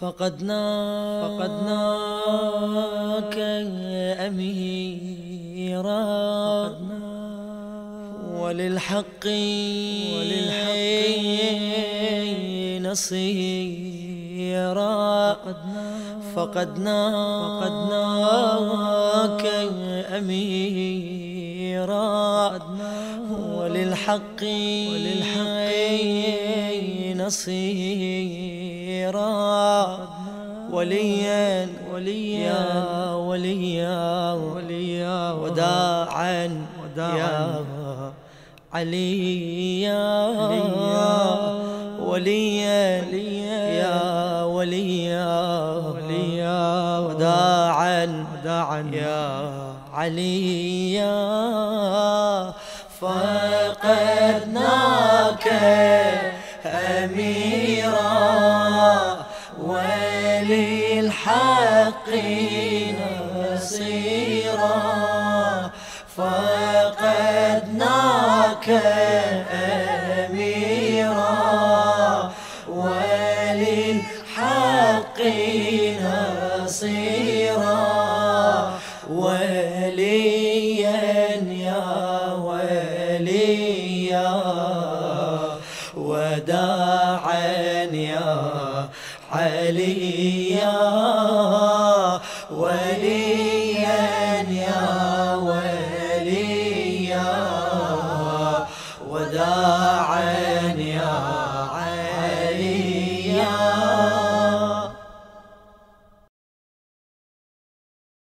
فقدنا فقدناك أميرا. وللحق وللحق نصيرا. فقدنا فقدناك أميرا. وللحق وللحق نصيرا. وليا وليا وليا وليا وداعا وداعا عليا. وليا يا وليا وليا وداعا وداعا يا عليا. فقدناك الحق نصيرا فقدناك أميرا. وللحق نصيرا وليا يا وليا. وداعا يا عليا. राजा